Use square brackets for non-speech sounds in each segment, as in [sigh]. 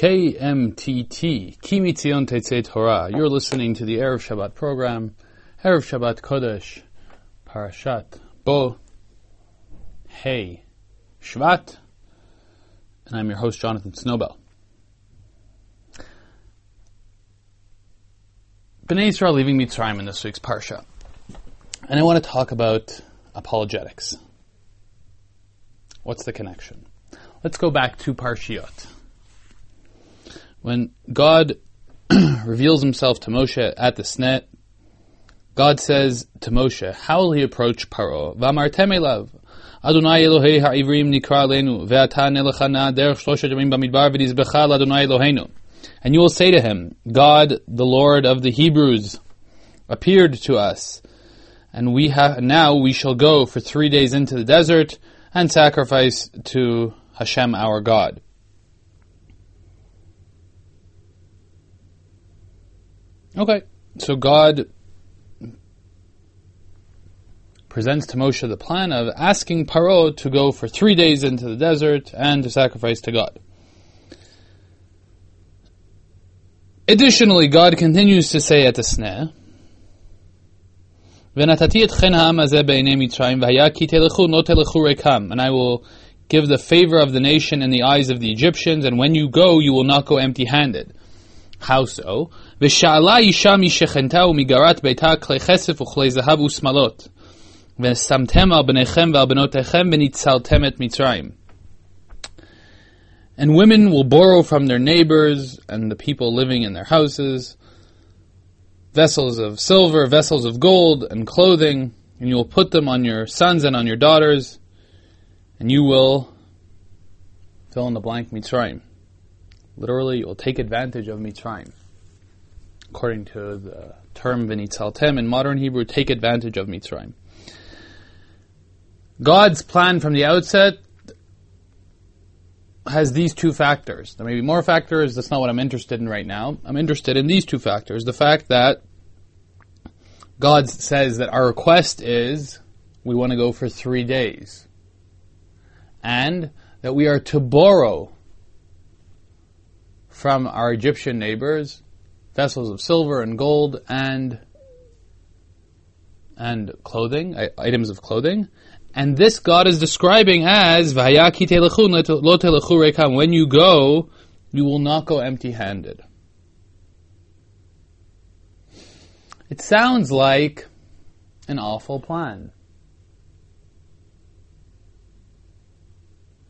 KMTT, Kimi Tzion Tetzei Torah. You're listening to the Erev Shabbat program, Erev Shabbat Kodesh, Parashat Bo, Hey, Shvat, and I'm your host, Jonathan Snowbell. Bnei Israel leaving Mitzrayim in this week's Parsha. And I want to talk about apologetics. What's the connection? Let's go back to Parshiot. When God [clears throat] reveals himself to Moshe at the sneh, God says to Moshe, how will he approach Paro? Adonai Elohei ha'ivrim nikra ve'ata derech bamidbar v'nizbecha Adonai Eloheinu. And you will say to him, God, the Lord of the Hebrews, appeared to us, and we have now we shall go for three days into the desert and sacrifice to Hashem our God. Okay, so God presents to Moshe the plan of asking Paro to go for three days into the desert and to sacrifice to God. Additionally, God continues to say at the sneh, and I will give the favor of the nation in the eyes of the Egyptians, and when you go, you will not go empty-handed. How so? V'sha'ala mishechenta u'migarat beita klei chesef zahav u'smalot. V'samtem al v'al b'notechem v'nitzaltem et mitzrayim. And women will borrow from their neighbors and the people living in their houses vessels of silver, vessels of gold, and clothing, and you will put them on your sons and on your daughters, and you will fill in the blank Mitzrayim. Literally, will take advantage of Mitzrayim. According to the term Vinitzaltem in modern Hebrew, take advantage of Mitzrayim. God's plan from the outset has these two factors. There may be more factors, that's not what I'm interested in right now. I'm interested in these two factors. The fact that God says that our request is we want to go for three days. And that we are to borrow from our Egyptian neighbors vessels of silver and gold and and clothing, items of clothing, and this God is describing as When you go, you will not go empty handed. It sounds like an awful plan.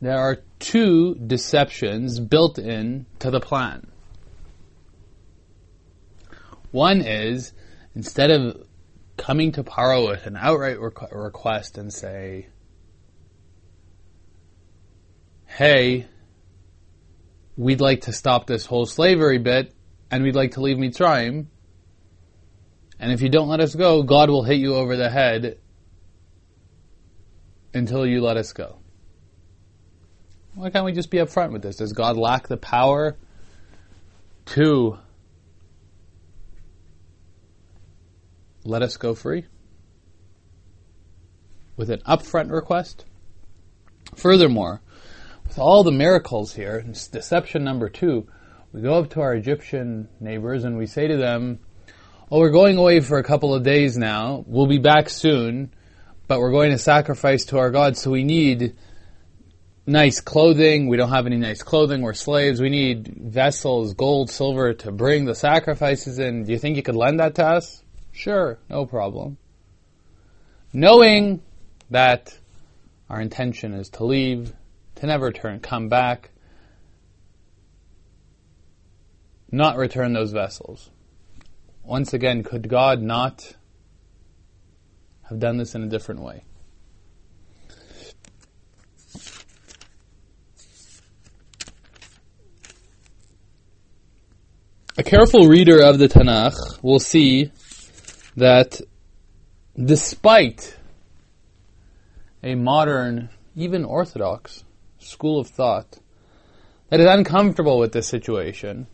There are two deceptions built in to the plan. One is instead of coming to Paro with an outright requ- request and say, hey, we'd like to stop this whole slavery bit and we'd like to leave Mitzrayim. And if you don't let us go, God will hit you over the head until you let us go. Why can't we just be upfront with this? Does God lack the power to let us go free with an upfront request. Furthermore, with all the miracles here, deception number two, we go up to our Egyptian neighbors and we say to them, Oh, we're going away for a couple of days now. We'll be back soon, but we're going to sacrifice to our God, so we need nice clothing. We don't have any nice clothing. We're slaves. We need vessels, gold, silver to bring the sacrifices in. Do you think you could lend that to us? Sure, no problem. Knowing that our intention is to leave, to never turn, come back, not return those vessels. Once again, could God not have done this in a different way? A careful reader of the Tanakh will see that despite a modern, even orthodox school of thought that is uncomfortable with this situation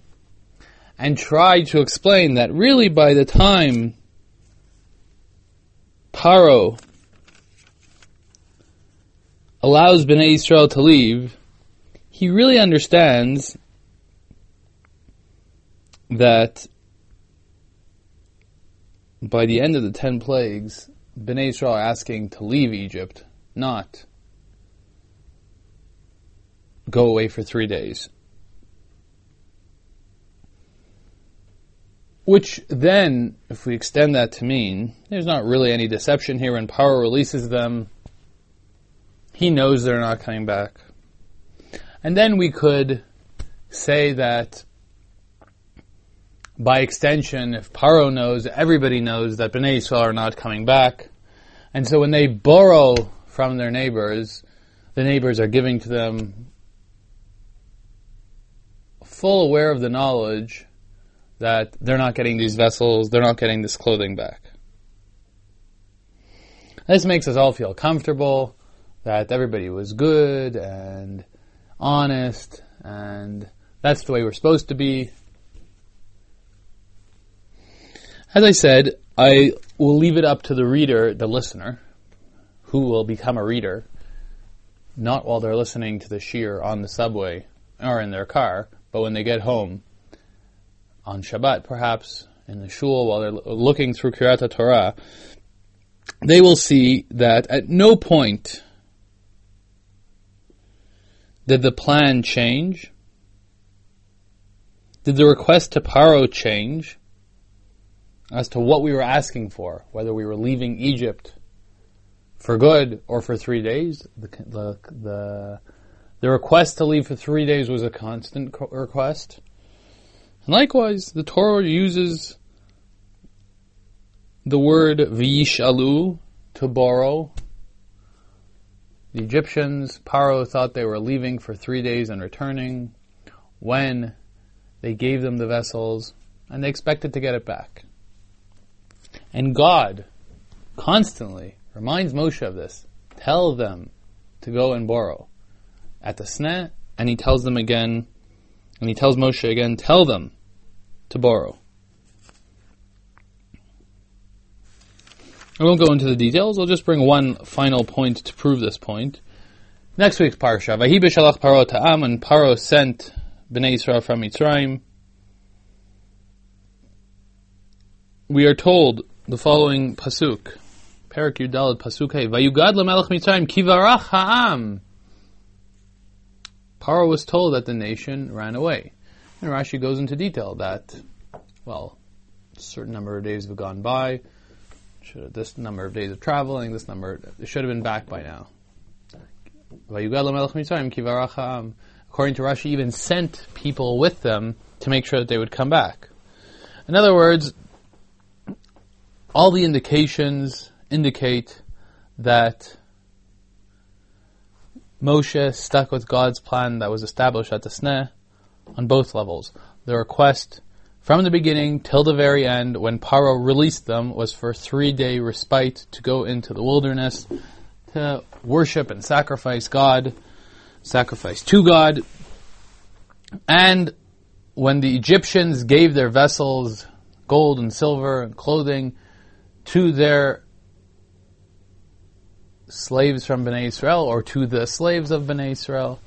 and tried to explain that really by the time Paro allows Bnei Israel to leave, he really understands that by the end of the ten plagues, Bnei Israel are asking to leave Egypt, not go away for three days. Which then, if we extend that to mean, there's not really any deception here when Paro releases them. He knows they're not coming back. And then we could say that by extension, if Paro knows, everybody knows that Bnei Yisrael are not coming back. And so when they borrow from their neighbors, the neighbors are giving to them full aware of the knowledge that they're not getting these vessels, they're not getting this clothing back. This makes us all feel comfortable that everybody was good and honest and that's the way we're supposed to be. As I said, I will leave it up to the reader, the listener, who will become a reader, not while they're listening to the shiur on the subway or in their car, but when they get home on Shabbat, perhaps in the shul while they're looking through Kirat Torah, they will see that at no point did the plan change. Did the request to Paro change? As to what we were asking for, whether we were leaving Egypt for good or for three days. The, the, the, the request to leave for three days was a constant request. And likewise, the Torah uses the word vishalu to borrow. The Egyptians, Paro thought they were leaving for three days and returning when they gave them the vessels and they expected to get it back. And God constantly reminds Moshe of this. Tell them to go and borrow at the Sneh, and he tells them again, and he tells Moshe again, tell them to borrow. I won't go into the details. I'll just bring one final point to prove this point. Next week's parsha, Vahi b'shalach Paro ta'am, and Paro sent Bnei Israel from Mitzrayim. We are told the following pasuk, Perak Yudalad pasuk Hey, Vayugad lemelech Mitzrayim kivarach ha'am. Paro was told that the nation ran away. And Rashi goes into detail that, well, a certain number of days have gone by, should this number of days of traveling, this number, it should have been back by now. According to Rashi, even sent people with them to make sure that they would come back. In other words, all the indications indicate that Moshe stuck with God's plan that was established at the Sneh on both levels. The request from the beginning till the very end, when Paro released them, was for three day respite to go into the wilderness to worship and sacrifice God, sacrifice to God. And when the Egyptians gave their vessels gold and silver and clothing, to their slaves from Bnei Israel or to the slaves of Bnei Israel.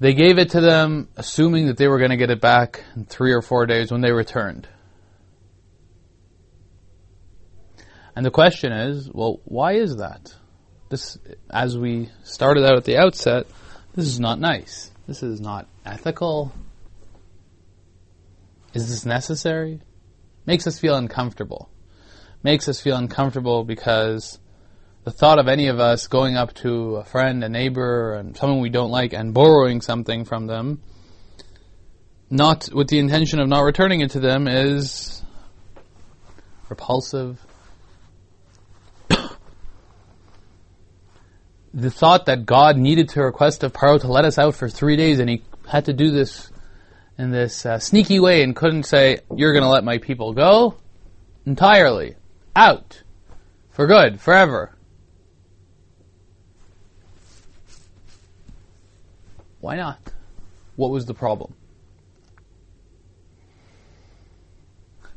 They gave it to them assuming that they were going to get it back in three or four days when they returned. And the question is, well, why is that? This, as we started out at the outset, this is not nice. This is not ethical. Is this necessary? Makes us feel uncomfortable. Makes us feel uncomfortable because the thought of any of us going up to a friend, a neighbor, and someone we don't like and borrowing something from them, not with the intention of not returning it to them, is repulsive. [coughs] the thought that God needed to request of Paro to let us out for three days and he had to do this in this uh, sneaky way and couldn't say, You're going to let my people go entirely, out, for good, forever. Why not? What was the problem?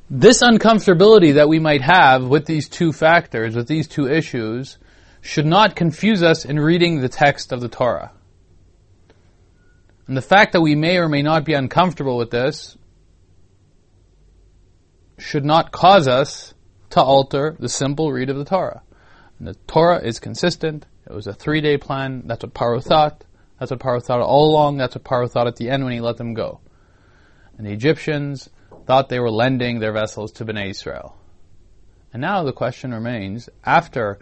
This uncomfortability that we might have with these two factors, with these two issues, should not confuse us in reading the text of the Torah. And the fact that we may or may not be uncomfortable with this should not cause us to alter the simple read of the Torah. And the Torah is consistent. It was a three day plan. That's what Paro thought. That's what Paro thought all along. That's what Paro thought at the end when he let them go. And the Egyptians thought they were lending their vessels to Bnei Israel. And now the question remains, after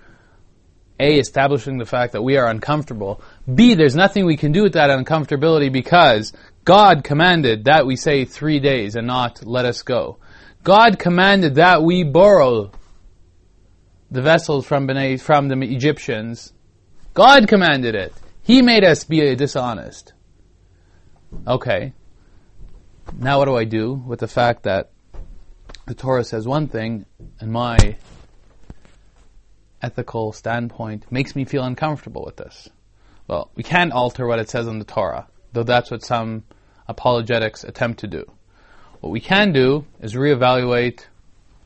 A, establishing the fact that we are uncomfortable, B, there's nothing we can do with that uncomfortability because God commanded that we say three days and not let us go. God commanded that we borrow the vessels from Bnei, from the Egyptians. God commanded it. He made us be dishonest. Okay. Now what do I do with the fact that the Torah says one thing and my ethical standpoint makes me feel uncomfortable with this? Well, we can't alter what it says in the Torah, though that's what some apologetics attempt to do. What we can do is reevaluate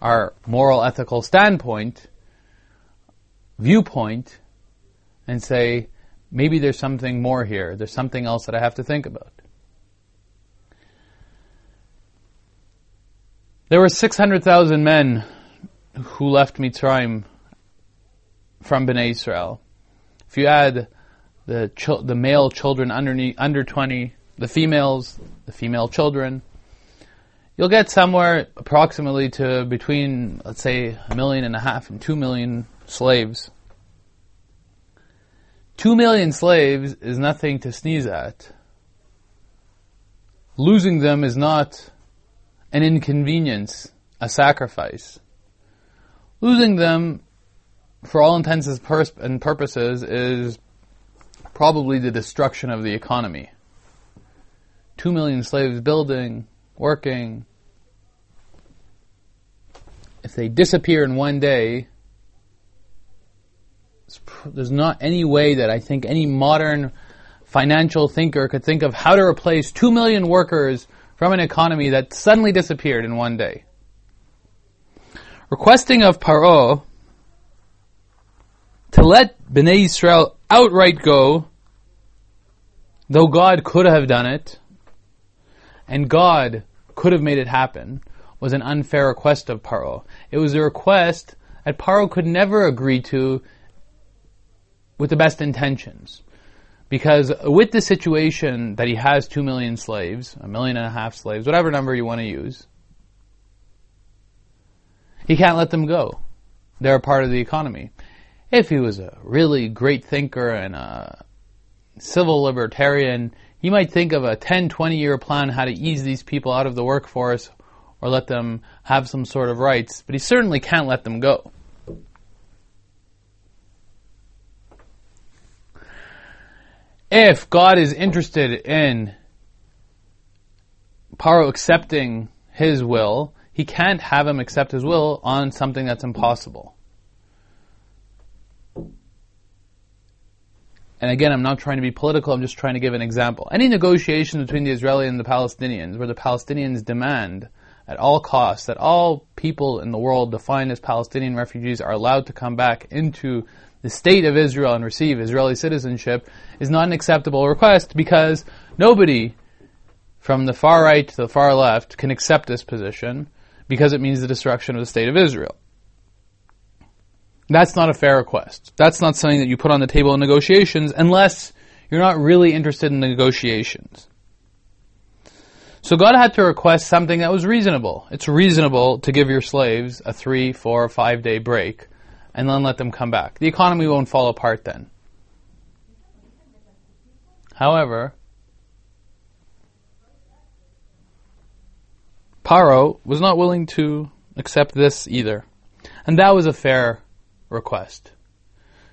our moral ethical standpoint, viewpoint, and say, maybe there's something more here. There's something else that I have to think about. There were 600,000 men who left Mitzrayim from Bnei Israel. If you add the the male children under under 20, the females, the female children, you'll get somewhere approximately to between, let's say, a million and a half and two million slaves. Two million slaves is nothing to sneeze at. Losing them is not an inconvenience, a sacrifice. Losing them, for all intents and purposes, is probably the destruction of the economy. Two million slaves building, working. If they disappear in one day, there's not any way that I think any modern financial thinker could think of how to replace two million workers from an economy that suddenly disappeared in one day. Requesting of Paro to let Bnei Israel outright go, though God could have done it, and God could have made it happen, was an unfair request of Paro. It was a request that Paro could never agree to with the best intentions. Because with the situation that he has two million slaves, a million and a half slaves, whatever number you want to use, he can't let them go. They're a part of the economy. If he was a really great thinker and a civil libertarian, he might think of a 10, 20 year plan how to ease these people out of the workforce or let them have some sort of rights, but he certainly can't let them go. if God is interested in Paro accepting his will, he can't have him accept his will on something that's impossible. And again, I'm not trying to be political, I'm just trying to give an example. Any negotiation between the Israeli and the Palestinians, where the Palestinians demand at all costs that all people in the world defined as Palestinian refugees are allowed to come back into the state of Israel and receive Israeli citizenship is not an acceptable request because nobody from the far right to the far left can accept this position because it means the destruction of the state of Israel. That's not a fair request. That's not something that you put on the table in negotiations unless you're not really interested in negotiations. So God had to request something that was reasonable. It's reasonable to give your slaves a three, four, five day break and then let them come back. The economy won't fall apart then. However, Paro was not willing to accept this either. And that was a fair request.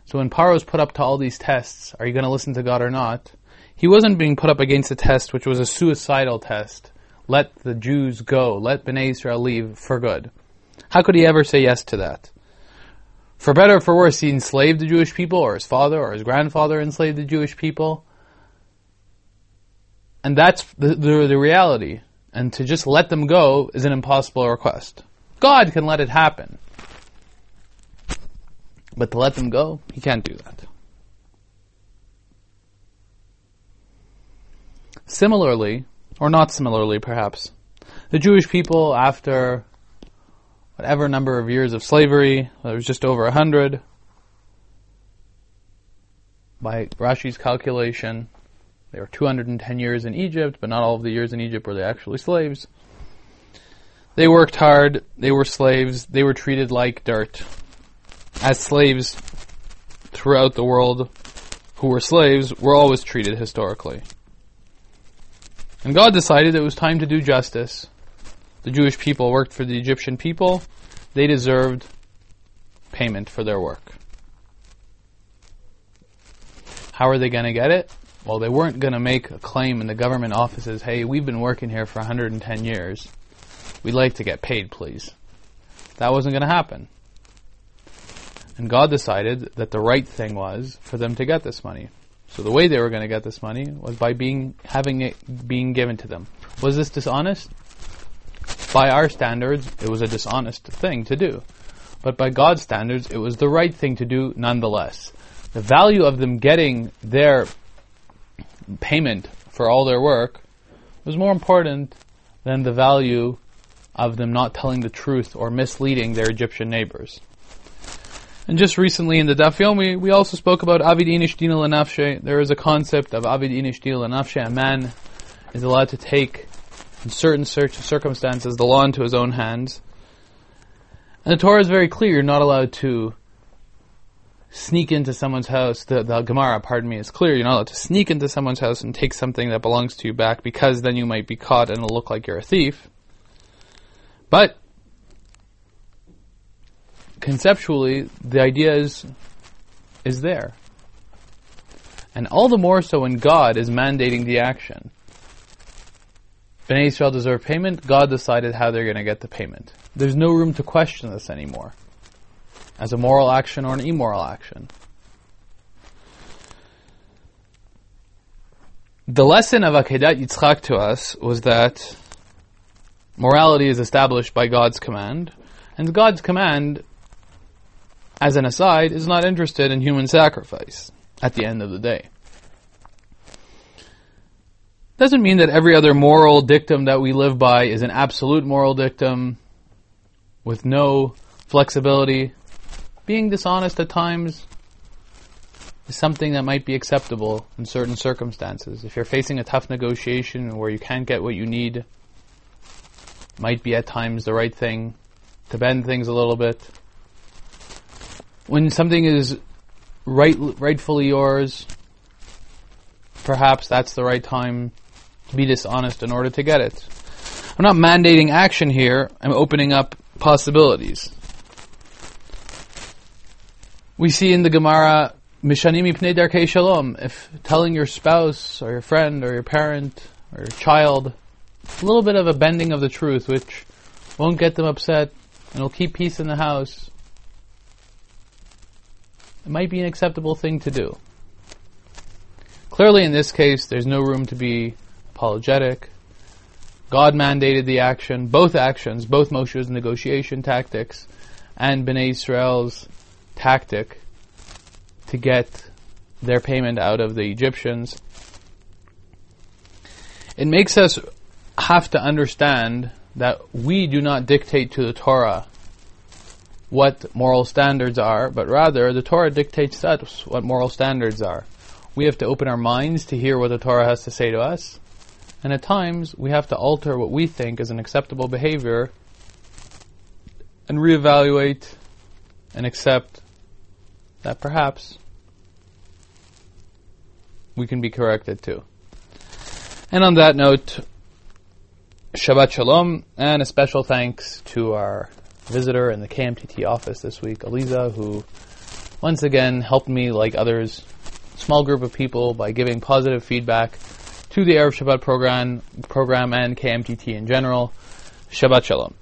So when Paro was put up to all these tests, are you going to listen to God or not? He wasn't being put up against a test which was a suicidal test. Let the Jews go. Let Bnei Israel leave for good. How could he ever say yes to that? For better or for worse, he enslaved the Jewish people, or his father or his grandfather enslaved the Jewish people. And that's the, the, the reality. And to just let them go is an impossible request. God can let it happen. But to let them go, he can't do that. Similarly, or not similarly perhaps, the Jewish people after whatever number of years of slavery, it was just over a hundred, by Rashi's calculation, they were 210 years in Egypt, but not all of the years in Egypt were they actually slaves. They worked hard, they were slaves, they were treated like dirt. As slaves throughout the world who were slaves were always treated historically. And God decided it was time to do justice. The Jewish people worked for the Egyptian people. They deserved payment for their work. How are they going to get it? Well, they weren't going to make a claim in the government offices, hey, we've been working here for 110 years. We'd like to get paid, please. That wasn't going to happen. And God decided that the right thing was for them to get this money. So the way they were going to get this money was by being having it being given to them. Was this dishonest? By our standards, it was a dishonest thing to do. But by God's standards, it was the right thing to do nonetheless. The value of them getting their payment for all their work was more important than the value of them not telling the truth or misleading their Egyptian neighbors. And just recently in the Daf Yomi, we also spoke about Avid Inish Dina Lanafshe. There is a concept of Avid Inish Dina Lanafshe. A man is allowed to take, in certain circumstances, the law into his own hands. And the Torah is very clear, you're not allowed to sneak into someone's house. The, the Gemara, pardon me, is clear. You're not allowed to sneak into someone's house and take something that belongs to you back because then you might be caught and it'll look like you're a thief. But conceptually, the idea is, is there. And all the more so when God is mandating the action. Bnei Israel deserve payment, God decided how they're going to get the payment. There's no room to question this anymore as a moral action or an immoral action. The lesson of Akedat Yitzchak to us was that morality is established by God's command, and God's command as an aside, is not interested in human sacrifice at the end of the day. Doesn't mean that every other moral dictum that we live by is an absolute moral dictum with no flexibility. Being dishonest at times is something that might be acceptable in certain circumstances. If you're facing a tough negotiation where you can't get what you need, might be at times the right thing to bend things a little bit when something is right, rightfully yours, perhaps that's the right time to be dishonest in order to get it. I'm not mandating action here, I'm opening up possibilities. We see in the Gemara, Mishanim ipnei darkei shalom, if telling your spouse or your friend or your parent or your child a little bit of a bending of the truth, which won't get them upset and will keep peace in the house, it might be an acceptable thing to do. Clearly, in this case, there's no room to be apologetic. God mandated the action, both actions, both Moshe's negotiation tactics and Bnei Israel's tactic to get their payment out of the Egyptians. It makes us have to understand that we do not dictate to the Torah what moral standards are, but rather the Torah dictates to us what moral standards are. We have to open our minds to hear what the Torah has to say to us, and at times we have to alter what we think is an acceptable behavior and reevaluate and accept that perhaps we can be corrected too. And on that note, Shabbat Shalom, and a special thanks to our visitor in the KMTT office this week, Aliza, who once again helped me, like others, small group of people, by giving positive feedback to the Erev Shabbat program, program and KMTT in general. Shabbat Shalom.